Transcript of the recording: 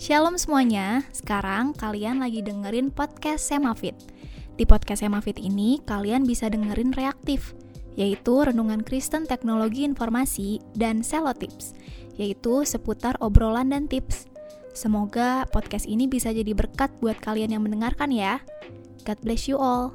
Shalom semuanya, sekarang kalian lagi dengerin podcast Semafit. Di podcast Semafit ini, kalian bisa dengerin reaktif, yaitu Renungan Kristen Teknologi Informasi dan Selotips, yaitu seputar obrolan dan tips. Semoga podcast ini bisa jadi berkat buat kalian yang mendengarkan ya. God bless you all.